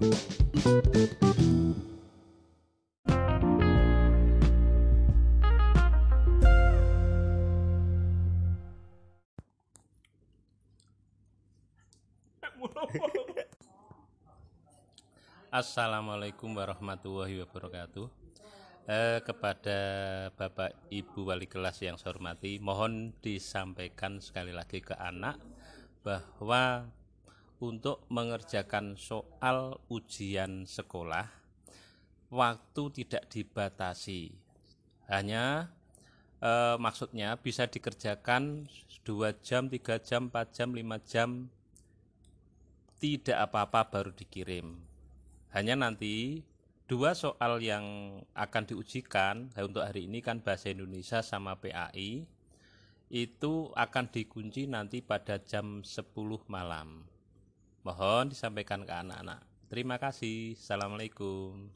Assalamualaikum warahmatullahi wabarakatuh. Eh, kepada Bapak Ibu wali kelas yang saya hormati, mohon disampaikan sekali lagi ke anak bahwa untuk mengerjakan soal ujian sekolah waktu tidak dibatasi. Hanya eh, maksudnya bisa dikerjakan 2 jam, 3 jam, 4 jam, 5 jam tidak apa-apa baru dikirim hanya nanti dua soal yang akan diujikan untuk hari ini kan bahasa Indonesia sama PAI itu akan dikunci nanti pada jam 10 malam. Mohon disampaikan ke anak-anak. Terima kasih. Assalamualaikum.